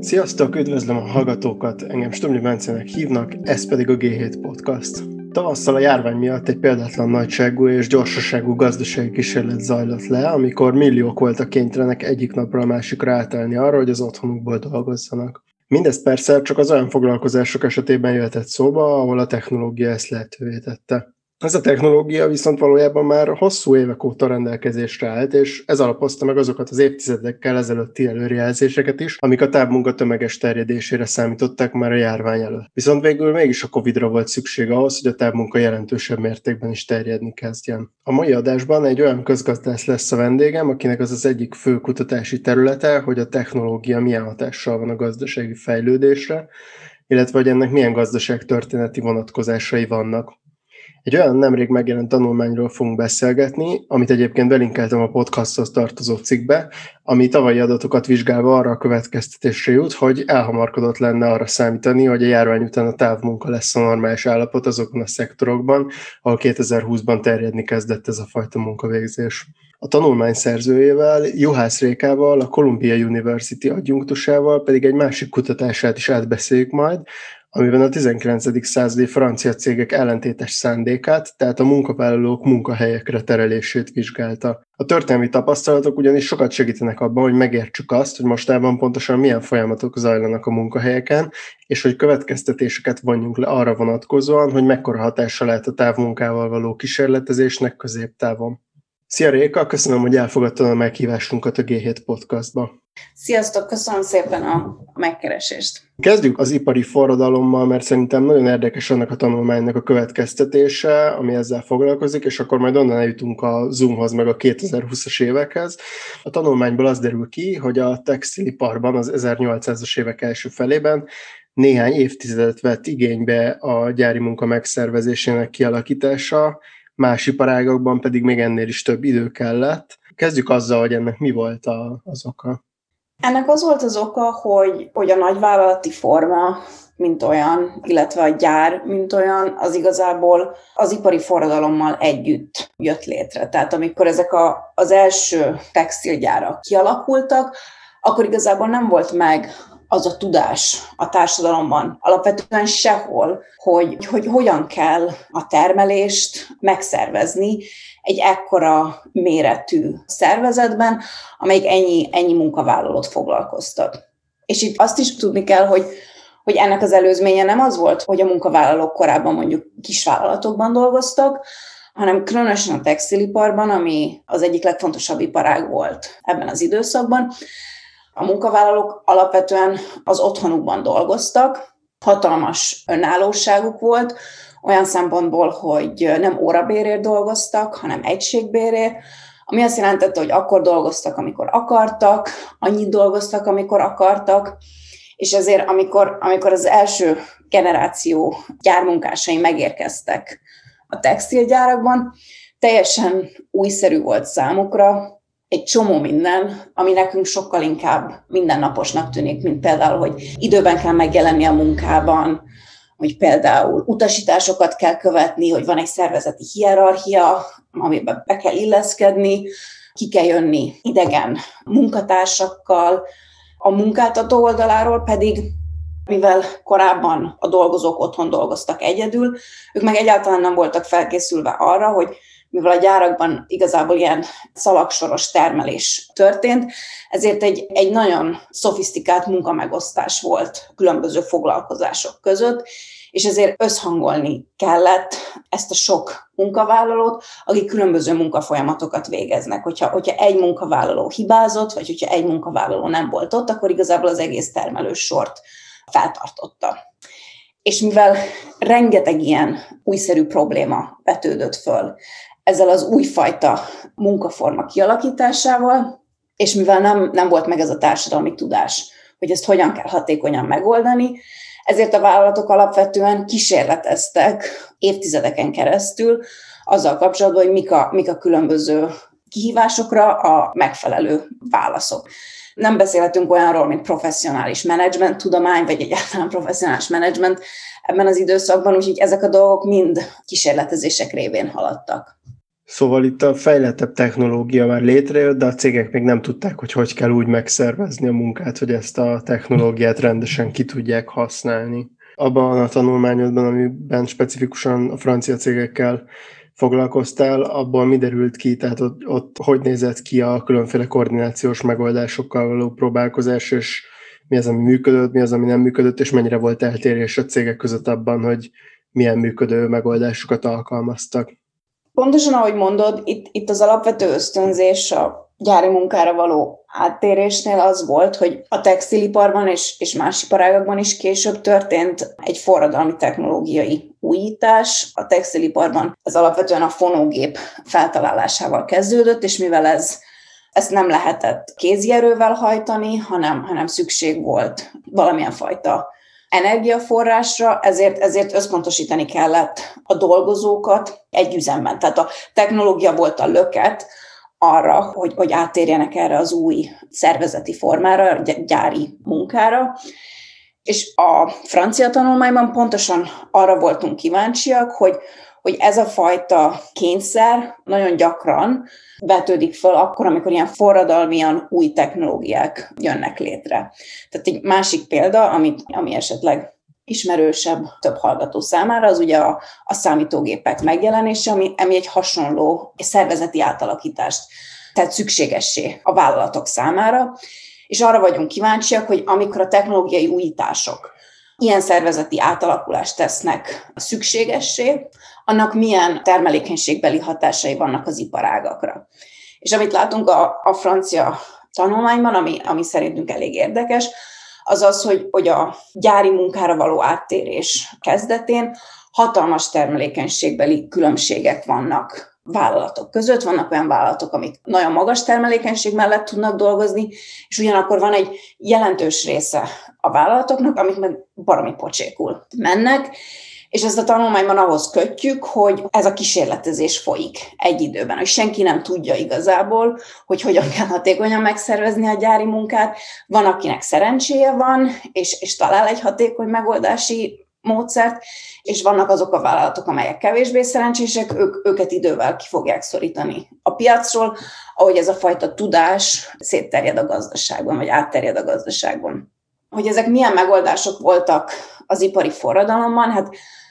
Sziasztok, üdvözlöm a hallgatókat, engem Stumli Bencenek hívnak, ez pedig a G7 Podcast. Tavasszal a járvány miatt egy példátlan nagyságú és gyorsaságú gazdasági kísérlet zajlott le, amikor milliók voltak kénytelenek egyik napra a másikra átállni arra, hogy az otthonukból dolgozzanak. Mindez persze csak az olyan foglalkozások esetében jöhetett szóba, ahol a technológia ezt lehetővé tette. Ez a technológia viszont valójában már hosszú évek óta rendelkezésre állt, és ez alapozta meg azokat az évtizedekkel ezelőtti előrejelzéseket is, amik a távmunka tömeges terjedésére számították már a járvány előtt. Viszont végül mégis a Covid-ra volt szükség ahhoz, hogy a távmunka jelentősebb mértékben is terjedni kezdjen. A mai adásban egy olyan közgazdász lesz a vendégem, akinek az az egyik fő kutatási területe, hogy a technológia milyen hatással van a gazdasági fejlődésre, illetve hogy ennek milyen gazdaságtörténeti vonatkozásai vannak. Egy olyan nemrég megjelent tanulmányról fogunk beszélgetni, amit egyébként belinkeltem a podcasthoz tartozó cikkbe, ami tavalyi adatokat vizsgálva arra a következtetésre jut, hogy elhamarkodott lenne arra számítani, hogy a járvány után a távmunka lesz a normális állapot azokon a szektorokban, ahol 2020-ban terjedni kezdett ez a fajta munkavégzés. A tanulmány szerzőjével, Juhász Rékával, a Columbia University adjunktusával pedig egy másik kutatását is átbeszéljük majd, amiben a 19. századi francia cégek ellentétes szándékát, tehát a munkavállalók munkahelyekre terelését vizsgálta. A történelmi tapasztalatok ugyanis sokat segítenek abban, hogy megértsük azt, hogy mostában pontosan milyen folyamatok zajlanak a munkahelyeken, és hogy következtetéseket vonjunk le arra vonatkozóan, hogy mekkora hatása lehet a távmunkával való kísérletezésnek középtávon. Szia Réka, köszönöm, hogy elfogadtad a meghívásunkat a G7 podcastba. Sziasztok, köszönöm szépen a megkeresést. Kezdjük az ipari forradalommal, mert szerintem nagyon érdekes annak a tanulmánynak a következtetése, ami ezzel foglalkozik, és akkor majd onnan eljutunk a Zoomhoz, meg a 2020-as évekhez. A tanulmányból az derül ki, hogy a textiliparban az 1800-as évek első felében néhány évtizedet vett igénybe a gyári munka megszervezésének kialakítása, más iparágokban pedig még ennél is több idő kellett. Kezdjük azzal, hogy ennek mi volt a, az oka. Ennek az volt az oka, hogy, hogy a nagyvállalati forma, mint olyan, illetve a gyár, mint olyan, az igazából az ipari forradalommal együtt jött létre. Tehát amikor ezek a, az első textilgyárak kialakultak, akkor igazából nem volt meg az a tudás a társadalomban alapvetően sehol, hogy, hogy hogyan kell a termelést megszervezni egy ekkora méretű szervezetben, amelyik ennyi, ennyi munkavállalót foglalkoztat. És itt azt is tudni kell, hogy hogy ennek az előzménye nem az volt, hogy a munkavállalók korábban mondjuk kisvállalatokban dolgoztak, hanem különösen a textiliparban, ami az egyik legfontosabb iparág volt ebben az időszakban, a munkavállalók alapvetően az otthonukban dolgoztak, hatalmas önállóságuk volt, olyan szempontból, hogy nem órabérért dolgoztak, hanem egységbérért, ami azt jelentette, hogy akkor dolgoztak, amikor akartak, annyit dolgoztak, amikor akartak, és ezért amikor, amikor az első generáció gyármunkásai megérkeztek a textilgyárakban, teljesen újszerű volt számukra, egy csomó minden, ami nekünk sokkal inkább mindennaposnak tűnik, mint például, hogy időben kell megjelenni a munkában, hogy például utasításokat kell követni, hogy van egy szervezeti hierarchia, amiben be kell illeszkedni, ki kell jönni idegen munkatársakkal, a munkáltató oldaláról pedig mivel korábban a dolgozók otthon dolgoztak egyedül, ők meg egyáltalán nem voltak felkészülve arra, hogy mivel a gyárakban igazából ilyen szalagsoros termelés történt, ezért egy, egy nagyon szofisztikált munkamegosztás volt különböző foglalkozások között, és ezért összhangolni kellett ezt a sok munkavállalót, akik különböző munkafolyamatokat végeznek. Hogyha, hogyha egy munkavállaló hibázott, vagy hogyha egy munkavállaló nem volt ott, akkor igazából az egész termelős sort feltartotta. És mivel rengeteg ilyen újszerű probléma vetődött föl ezzel az újfajta munkaforma kialakításával, és mivel nem, nem volt meg ez a társadalmi tudás, hogy ezt hogyan kell hatékonyan megoldani, ezért a vállalatok alapvetően kísérleteztek évtizedeken keresztül azzal kapcsolatban, hogy mik a, mik a különböző kihívásokra a megfelelő válaszok. Nem beszélhetünk olyanról, mint professzionális menedzsment tudomány, vagy egyáltalán professzionális menedzsment ebben az időszakban, úgyhogy ezek a dolgok mind kísérletezések révén haladtak. Szóval itt a fejlettebb technológia már létrejött, de a cégek még nem tudták, hogy hogy kell úgy megszervezni a munkát, hogy ezt a technológiát rendesen ki tudják használni. Abban a tanulmányodban, amiben specifikusan a francia cégekkel foglalkoztál, abból mi derült ki, tehát ott, ott hogy nézett ki a különféle koordinációs megoldásokkal való próbálkozás, és mi az, ami működött, mi az, ami nem működött, és mennyire volt eltérés a cégek között abban, hogy milyen működő megoldásokat alkalmaztak. Pontosan ahogy mondod, itt, itt az alapvető ösztönzés a gyári munkára való áttérésnél az volt, hogy a textiliparban és, és más iparágakban is később történt egy forradalmi technológiai újítás. A textiliparban ez alapvetően a fonógép feltalálásával kezdődött, és mivel ez ezt nem lehetett kézierővel hajtani, hanem, hanem szükség volt valamilyen fajta energiaforrásra, ezért, ezért összpontosítani kellett a dolgozókat egy üzemben. Tehát a technológia volt a löket arra, hogy, hogy áttérjenek erre az új szervezeti formára, gyári munkára. És a francia tanulmányban pontosan arra voltunk kíváncsiak, hogy, hogy ez a fajta kényszer nagyon gyakran vetődik föl akkor, amikor ilyen forradalmian új technológiák jönnek létre. Tehát egy másik példa, amit, ami esetleg ismerősebb több hallgató számára, az ugye a, a számítógépek megjelenése, ami, ami egy hasonló szervezeti átalakítást tehát szükségessé a vállalatok számára, és arra vagyunk kíváncsiak, hogy amikor a technológiai újítások ilyen szervezeti átalakulást tesznek szükségessé, annak milyen termelékenységbeli hatásai vannak az iparágakra. És amit látunk a, a francia tanulmányban, ami, ami szerintünk elég érdekes, az az, hogy, hogy a gyári munkára való áttérés kezdetén hatalmas termelékenységbeli különbségek vannak vállalatok között. Vannak olyan vállalatok, amik nagyon magas termelékenység mellett tudnak dolgozni, és ugyanakkor van egy jelentős része a vállalatoknak, amik meg baromi pocsékul mennek, és ezt a tanulmányban ahhoz kötjük, hogy ez a kísérletezés folyik egy időben, hogy senki nem tudja igazából, hogy hogyan kell hatékonyan megszervezni a gyári munkát. Van, akinek szerencséje van, és, és talál egy hatékony megoldási módszert, és vannak azok a vállalatok, amelyek kevésbé szerencsések, ők, őket idővel ki fogják szorítani a piacról, ahogy ez a fajta tudás szétterjed a gazdaságban, vagy átterjed a gazdaságban. Hogy ezek milyen megoldások voltak az ipari forradalomban, hát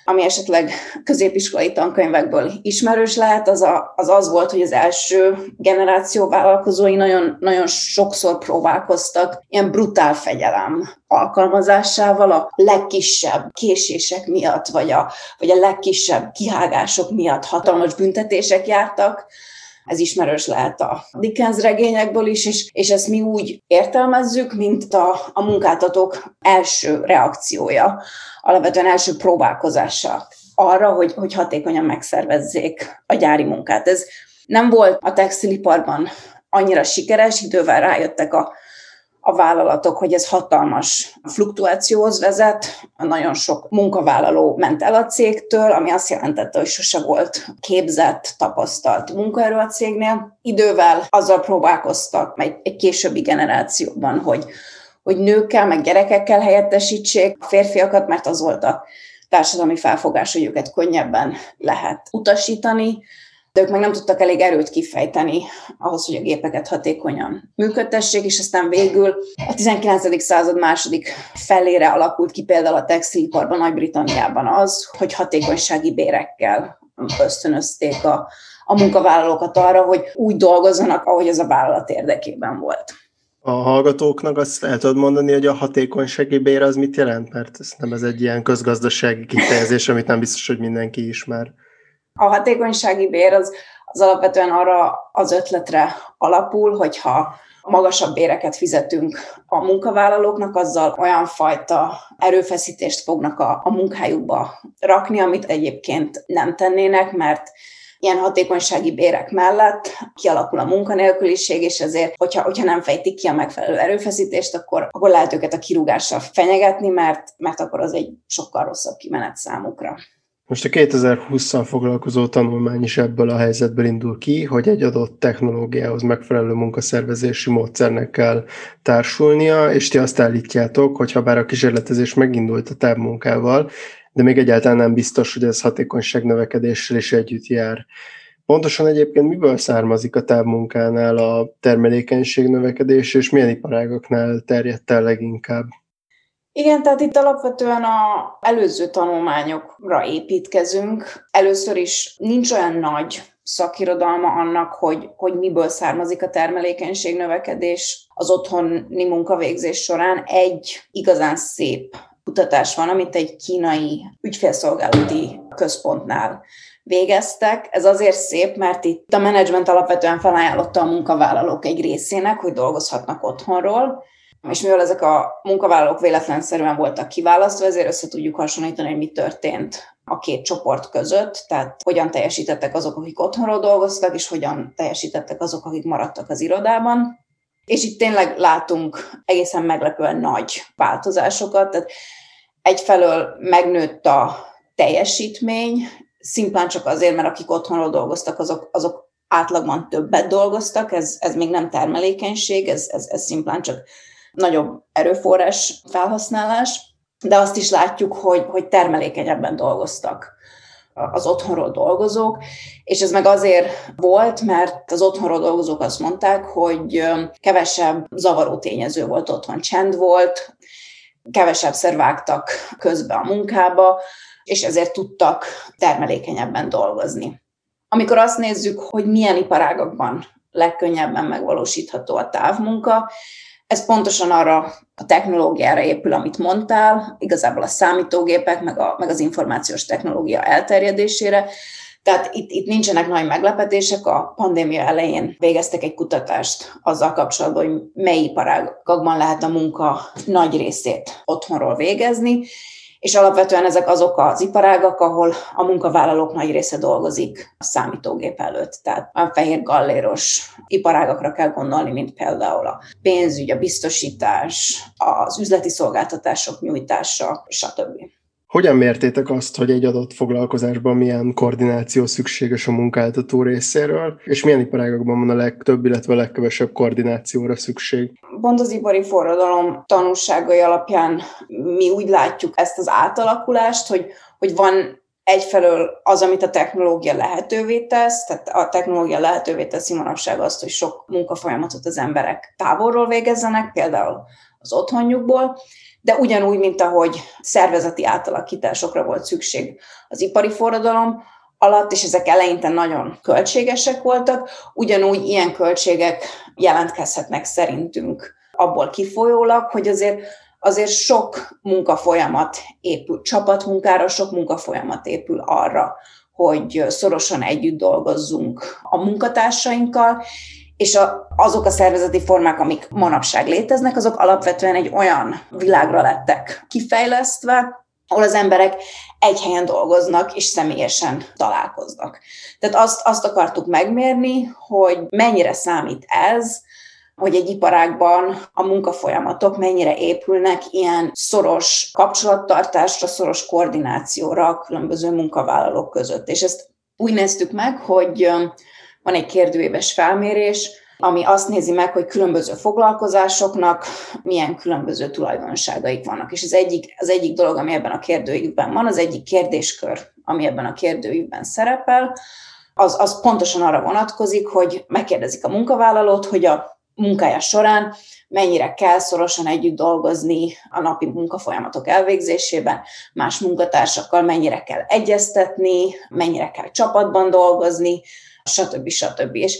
ami esetleg középiskolai tankönyvekből ismerős lehet, az, a, az az volt, hogy az első generáció vállalkozói nagyon, nagyon sokszor próbálkoztak ilyen brutál fegyelem alkalmazásával a legkisebb késések miatt, vagy a, vagy a legkisebb kihágások miatt hatalmas büntetések jártak, ez ismerős lehet a Dickens regényekből is, és, és ezt mi úgy értelmezzük, mint a, a munkáltatók első reakciója, alapvetően első próbálkozása arra, hogy, hogy hatékonyan megszervezzék a gyári munkát. Ez nem volt a textiliparban annyira sikeres, idővel rájöttek a a vállalatok, hogy ez hatalmas fluktuációhoz vezet. Nagyon sok munkavállaló ment el a cégtől, ami azt jelentette, hogy sose volt képzett, tapasztalt munkaerő a cégnél. Idővel azzal próbálkoztak egy, egy későbbi generációban, hogy, hogy nőkkel, meg gyerekekkel helyettesítsék a férfiakat, mert az volt a társadalmi felfogás, hogy őket könnyebben lehet utasítani, de ők meg nem tudtak elég erőt kifejteni ahhoz, hogy a gépeket hatékonyan működtessék, és aztán végül a 19. század második felére alakult ki például a textiliparban, Nagy-Britanniában az, hogy hatékonysági bérekkel ösztönözték a, a munkavállalókat arra, hogy úgy dolgozzanak, ahogy ez a vállalat érdekében volt. A hallgatóknak azt el tudod mondani, hogy a hatékonysági bér az mit jelent? Mert ez nem ez egy ilyen közgazdasági kifejezés, amit nem biztos, hogy mindenki ismer. A hatékonysági bér az, az alapvetően arra az ötletre alapul, hogyha magasabb béreket fizetünk a munkavállalóknak, azzal olyan fajta erőfeszítést fognak a, a munkájukba rakni, amit egyébként nem tennének, mert ilyen hatékonysági bérek mellett kialakul a munkanélküliség, és ezért, hogyha, hogyha nem fejtik ki a megfelelő erőfeszítést, akkor, akkor lehet őket a kirúgással fenyegetni, mert, mert akkor az egy sokkal rosszabb kimenet számukra. Most a 2020-szal foglalkozó tanulmány is ebből a helyzetből indul ki, hogy egy adott technológiához megfelelő munkaszervezési módszernek kell társulnia, és ti azt állítjátok, hogy ha bár a kísérletezés megindult a távmunkával, de még egyáltalán nem biztos, hogy ez hatékonyság növekedéssel is együtt jár. Pontosan egyébként miből származik a távmunkánál a termelékenység növekedés, és milyen iparágoknál terjedt el leginkább? Igen, tehát itt alapvetően a előző tanulmányokra építkezünk. Először is nincs olyan nagy szakirodalma annak, hogy, hogy miből származik a termelékenység növekedés az otthoni munkavégzés során. Egy igazán szép kutatás van, amit egy kínai ügyfélszolgálati központnál végeztek. Ez azért szép, mert itt a menedzsment alapvetően felajánlotta a munkavállalók egy részének, hogy dolgozhatnak otthonról, és mivel ezek a munkavállalók véletlenszerűen voltak kiválasztva, ezért össze tudjuk hasonlítani, hogy mi történt a két csoport között, tehát hogyan teljesítettek azok, akik otthonról dolgoztak, és hogyan teljesítettek azok, akik maradtak az irodában. És itt tényleg látunk egészen meglepően nagy változásokat, tehát egyfelől megnőtt a teljesítmény, szimplán csak azért, mert akik otthonról dolgoztak, azok, azok átlagban többet dolgoztak, ez, ez még nem termelékenység, ez, ez, ez szimplán csak nagyobb erőforrás felhasználás, de azt is látjuk, hogy, hogy termelékenyebben dolgoztak az otthonról dolgozók, és ez meg azért volt, mert az otthonról dolgozók azt mondták, hogy kevesebb zavaró tényező volt otthon, csend volt, kevesebb vágtak közbe a munkába, és ezért tudtak termelékenyebben dolgozni. Amikor azt nézzük, hogy milyen iparágakban legkönnyebben megvalósítható a távmunka, ez pontosan arra a technológiára épül, amit mondtál, igazából a számítógépek, meg, a, meg az információs technológia elterjedésére. Tehát itt, itt nincsenek nagy meglepetések. A pandémia elején végeztek egy kutatást azzal kapcsolatban, hogy mely iparágakban lehet a munka nagy részét otthonról végezni, és alapvetően ezek azok az iparágak, ahol a munkavállalók nagy része dolgozik a számítógép előtt. Tehát a fehér galléros iparágakra kell gondolni, mint például a pénzügy, a biztosítás, az üzleti szolgáltatások nyújtása, stb. Hogyan mértétek azt, hogy egy adott foglalkozásban milyen koordináció szükséges a munkáltató részéről, és milyen iparágokban van a legtöbb, illetve a legkevesebb koordinációra szükség? Pont az ipari forradalom tanulságai alapján mi úgy látjuk ezt az átalakulást, hogy, hogy van egyfelől az, amit a technológia lehetővé tesz, tehát a technológia lehetővé teszi manapság azt, hogy sok munkafolyamatot az emberek távolról végezzenek, például az otthonjukból, de ugyanúgy, mint ahogy szervezeti átalakításokra volt szükség az ipari forradalom alatt, és ezek eleinte nagyon költségesek voltak, ugyanúgy ilyen költségek jelentkezhetnek szerintünk abból kifolyólag, hogy azért azért sok munkafolyamat épül, csapatmunkára sok munkafolyamat épül arra, hogy szorosan együtt dolgozzunk a munkatársainkkal, és a, azok a szervezeti formák, amik manapság léteznek, azok alapvetően egy olyan világra lettek kifejlesztve, ahol az emberek egy helyen dolgoznak, és személyesen találkoznak. Tehát azt, azt akartuk megmérni, hogy mennyire számít ez, hogy egy iparágban a munkafolyamatok mennyire épülnek ilyen szoros kapcsolattartásra, szoros koordinációra a különböző munkavállalók között. És ezt úgy néztük meg, hogy van egy kérdőéves felmérés, ami azt nézi meg, hogy különböző foglalkozásoknak milyen különböző tulajdonságaik vannak. És az egyik, az egyik dolog, ami ebben a kérdőívben van, az egyik kérdéskör, ami ebben a kérdőívben szerepel, az, az pontosan arra vonatkozik, hogy megkérdezik a munkavállalót, hogy a munkája során mennyire kell szorosan együtt dolgozni a napi munkafolyamatok elvégzésében, más munkatársakkal mennyire kell egyeztetni, mennyire kell csapatban dolgozni, stb. stb. És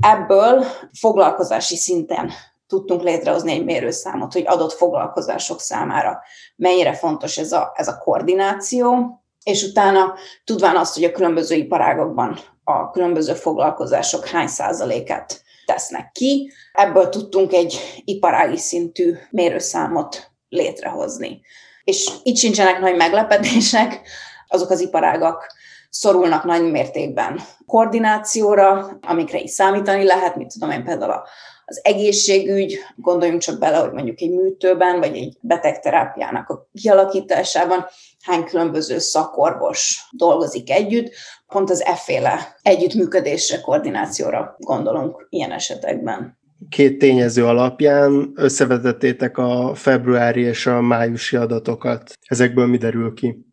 ebből foglalkozási szinten tudtunk létrehozni egy mérőszámot, hogy adott foglalkozások számára mennyire fontos ez a, ez a koordináció, és utána tudván azt, hogy a különböző iparágokban a különböző foglalkozások hány százalékát tesznek ki, ebből tudtunk egy iparági szintű mérőszámot létrehozni. És itt sincsenek nagy meglepetések, azok az iparágak szorulnak nagy mértékben koordinációra, amikre is számítani lehet, mit tudom én például az egészségügy, gondoljunk csak bele, hogy mondjuk egy műtőben, vagy egy betegterápiának a kialakításában hány különböző szakorvos dolgozik együtt, pont az efféle együttműködésre, koordinációra gondolunk ilyen esetekben. Két tényező alapján összevetettétek a februári és a májusi adatokat. Ezekből mi derül ki?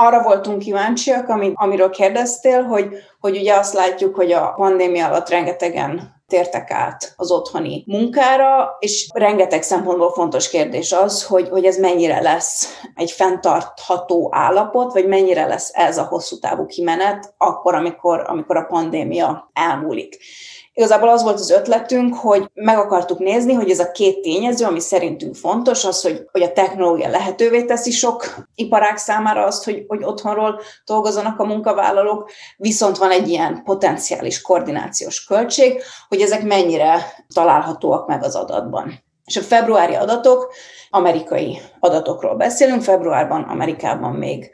arra voltunk kíváncsiak, amiről kérdeztél, hogy, hogy ugye azt látjuk, hogy a pandémia alatt rengetegen tértek át az otthoni munkára, és rengeteg szempontból fontos kérdés az, hogy, hogy ez mennyire lesz egy fenntartható állapot, vagy mennyire lesz ez a hosszú távú kimenet akkor, amikor, amikor a pandémia elmúlik. Igazából az volt az ötletünk, hogy meg akartuk nézni, hogy ez a két tényező, ami szerintünk fontos, az, hogy, hogy a technológia lehetővé teszi sok iparág számára azt, hogy, hogy otthonról dolgozzanak a munkavállalók, viszont van egy ilyen potenciális koordinációs költség, hogy ezek mennyire találhatóak meg az adatban. És a februári adatok, amerikai adatokról beszélünk, februárban Amerikában még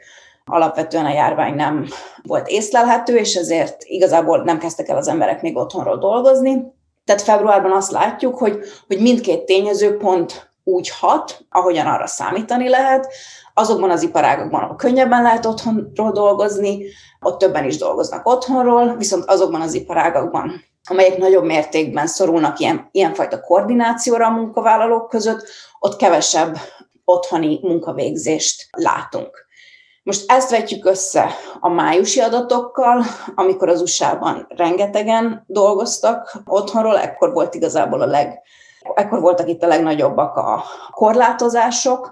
alapvetően a járvány nem volt észlelhető, és ezért igazából nem kezdtek el az emberek még otthonról dolgozni. Tehát februárban azt látjuk, hogy, hogy mindkét tényező pont úgy hat, ahogyan arra számítani lehet. Azokban az iparágokban, ahol könnyebben lehet otthonról dolgozni, ott többen is dolgoznak otthonról, viszont azokban az iparágokban, amelyek nagyobb mértékben szorulnak ilyen, ilyenfajta koordinációra a munkavállalók között, ott kevesebb otthoni munkavégzést látunk. Most ezt vetjük össze a májusi adatokkal, amikor az USA-ban rengetegen dolgoztak otthonról, ekkor volt igazából a leg, ekkor voltak itt a legnagyobbak a korlátozások,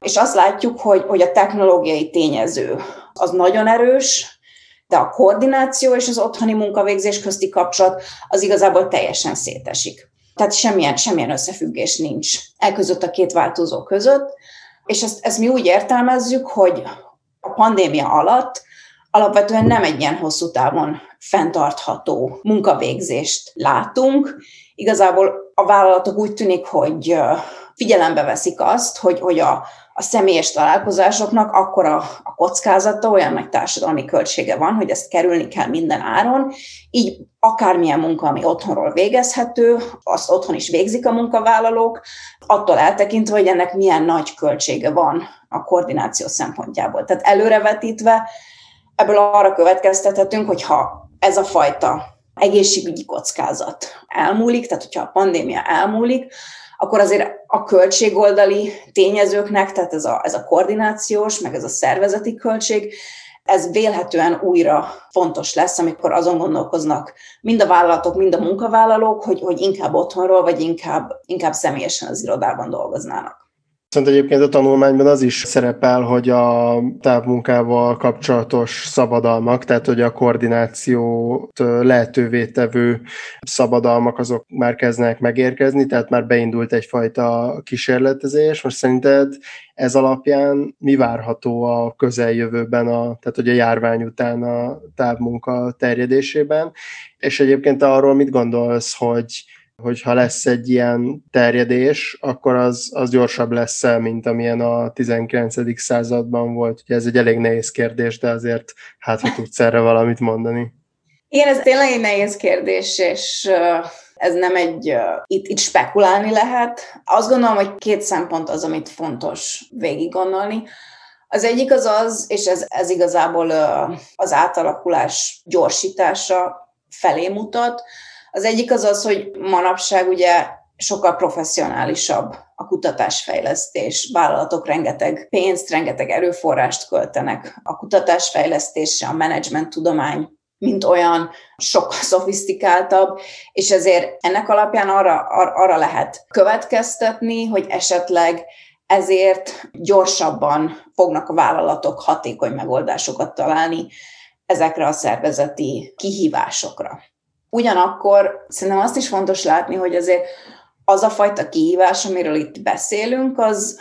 és azt látjuk, hogy, hogy a technológiai tényező az nagyon erős, de a koordináció és az otthoni munkavégzés közti kapcsolat az igazából teljesen szétesik. Tehát semmilyen, semmilyen összefüggés nincs e között a két változó között, és ezt, ezt mi úgy értelmezzük, hogy, a pandémia alatt alapvetően nem egy ilyen hosszú távon fenntartható munkavégzést látunk. Igazából a vállalatok úgy tűnik, hogy figyelembe veszik azt, hogy, hogy a, a személyes találkozásoknak akkora a kockázata, olyan nagy társadalmi költsége van, hogy ezt kerülni kell minden áron, így akármilyen munka, ami otthonról végezhető, azt otthon is végzik a munkavállalók, attól eltekintve, hogy ennek milyen nagy költsége van a koordináció szempontjából. Tehát előrevetítve ebből arra következtethetünk, hogy ha ez a fajta egészségügyi kockázat elmúlik, tehát hogyha a pandémia elmúlik, akkor azért a költségoldali tényezőknek, tehát ez a, ez a koordinációs, meg ez a szervezeti költség, ez vélhetően újra fontos lesz, amikor azon gondolkoznak mind a vállalatok, mind a munkavállalók, hogy, hogy inkább otthonról, vagy inkább, inkább személyesen az irodában dolgoznának. Viszont egyébként a tanulmányban az is szerepel, hogy a távmunkával kapcsolatos szabadalmak, tehát hogy a koordinációt lehetővé tevő szabadalmak azok már kezdenek megérkezni, tehát már beindult egyfajta kísérletezés. Most szerinted ez alapján mi várható a közeljövőben, a, tehát hogy a járvány után a távmunka terjedésében? És egyébként arról mit gondolsz, hogy hogyha lesz egy ilyen terjedés, akkor az, az gyorsabb lesz el, mint amilyen a 19. században volt. Ugye ez egy elég nehéz kérdés, de azért hát, ha tudsz erre valamit mondani. Igen, ez tényleg egy nehéz kérdés, és ez nem egy, itt, itt spekulálni lehet. Azt gondolom, hogy két szempont az, amit fontos végig gondolni. Az egyik az az, és ez, ez igazából az átalakulás gyorsítása felé mutat, az egyik az az, hogy manapság ugye sokkal professzionálisabb a kutatásfejlesztés. Vállalatok rengeteg pénzt, rengeteg erőforrást költenek a kutatásfejlesztésre, a menedzsment tudomány mint olyan sokkal szofisztikáltabb, és ezért ennek alapján arra, ar, arra lehet következtetni, hogy esetleg ezért gyorsabban fognak a vállalatok hatékony megoldásokat találni ezekre a szervezeti kihívásokra. Ugyanakkor szerintem azt is fontos látni, hogy azért az a fajta kihívás, amiről itt beszélünk, az,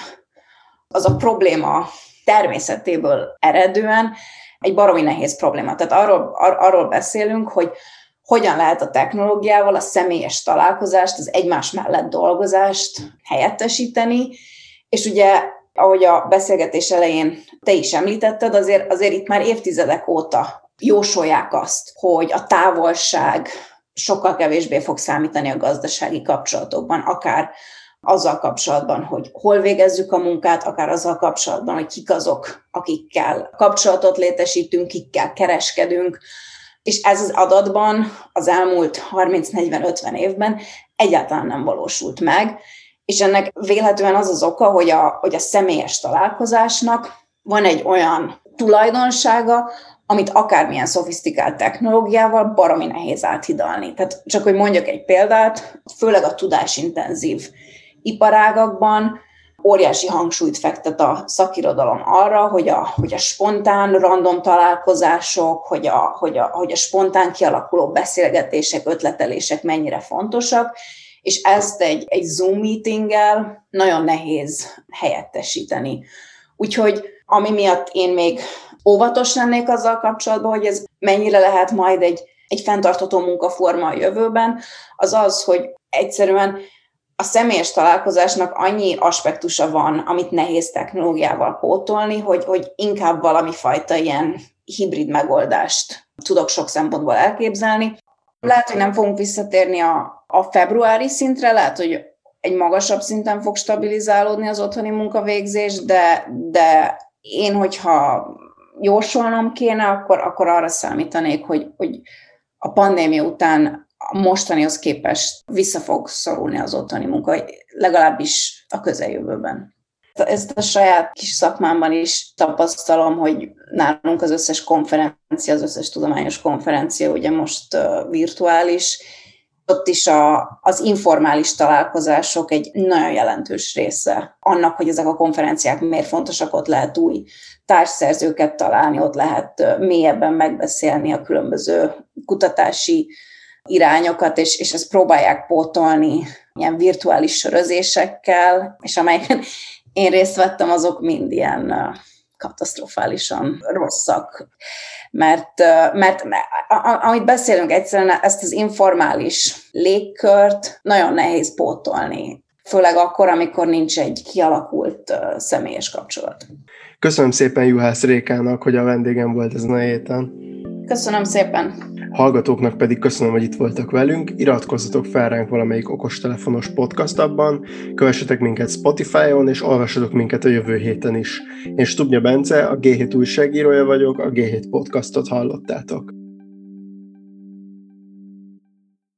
az a probléma természetéből eredően egy baromi nehéz probléma. Tehát arról, ar, arról beszélünk, hogy hogyan lehet a technológiával a személyes találkozást, az egymás mellett dolgozást helyettesíteni, és ugye, ahogy a beszélgetés elején te is említetted, azért, azért itt már évtizedek óta jósolják azt, hogy a távolság sokkal kevésbé fog számítani a gazdasági kapcsolatokban, akár azzal kapcsolatban, hogy hol végezzük a munkát, akár azzal kapcsolatban, hogy kik azok, akikkel kapcsolatot létesítünk, kikkel kereskedünk, és ez az adatban az elmúlt 30-40-50 évben egyáltalán nem valósult meg, és ennek véletlenül az az oka, hogy a, hogy a személyes találkozásnak van egy olyan tulajdonsága, amit akármilyen szofisztikált technológiával baromi nehéz áthidalni. Tehát csak hogy mondjak egy példát, főleg a tudásintenzív iparágakban óriási hangsúlyt fektet a szakirodalom arra, hogy a, hogy a spontán random találkozások, hogy a, hogy, a, hogy a spontán kialakuló beszélgetések, ötletelések mennyire fontosak, és ezt egy, egy Zoom meetinggel nagyon nehéz helyettesíteni. Úgyhogy ami miatt én még óvatos lennék azzal kapcsolatban, hogy ez mennyire lehet majd egy, egy fenntartható munkaforma a jövőben, az az, hogy egyszerűen a személyes találkozásnak annyi aspektusa van, amit nehéz technológiával pótolni, hogy, hogy inkább valami fajta ilyen hibrid megoldást tudok sok szempontból elképzelni. Lehet, hogy nem fogunk visszatérni a, a februári szintre, lehet, hogy egy magasabb szinten fog stabilizálódni az otthoni munkavégzés, de, de én, hogyha jósolnom kéne, akkor, akkor arra számítanék, hogy, hogy a pandémia után a mostanihoz képest vissza fog szorulni az otthoni munka, legalábbis a közeljövőben. Ezt a saját kis szakmámban is tapasztalom, hogy nálunk az összes konferencia, az összes tudományos konferencia ugye most virtuális, ott is a, az informális találkozások egy nagyon jelentős része annak, hogy ezek a konferenciák miért fontosak, ott lehet új társszerzőket találni, ott lehet mélyebben megbeszélni a különböző kutatási irányokat, és, és ezt próbálják pótolni ilyen virtuális sörözésekkel, és amelyeken én részt vettem, azok mind ilyen katasztrofálisan rosszak. Mert, mert amit beszélünk egyszerűen, ezt az informális légkört nagyon nehéz pótolni. Főleg akkor, amikor nincs egy kialakult személyes kapcsolat. Köszönöm szépen Juhász Rékának, hogy a vendégem volt ezen a héten. Köszönöm szépen. Hallgatóknak pedig köszönöm, hogy itt voltak velünk. Iratkozzatok fel ránk valamelyik okostelefonos podcastabban, kövessetek minket Spotify-on, és olvassatok minket a jövő héten is. Én Stubnya Bence, a G7 újságírója vagyok, a G7 podcastot hallottátok.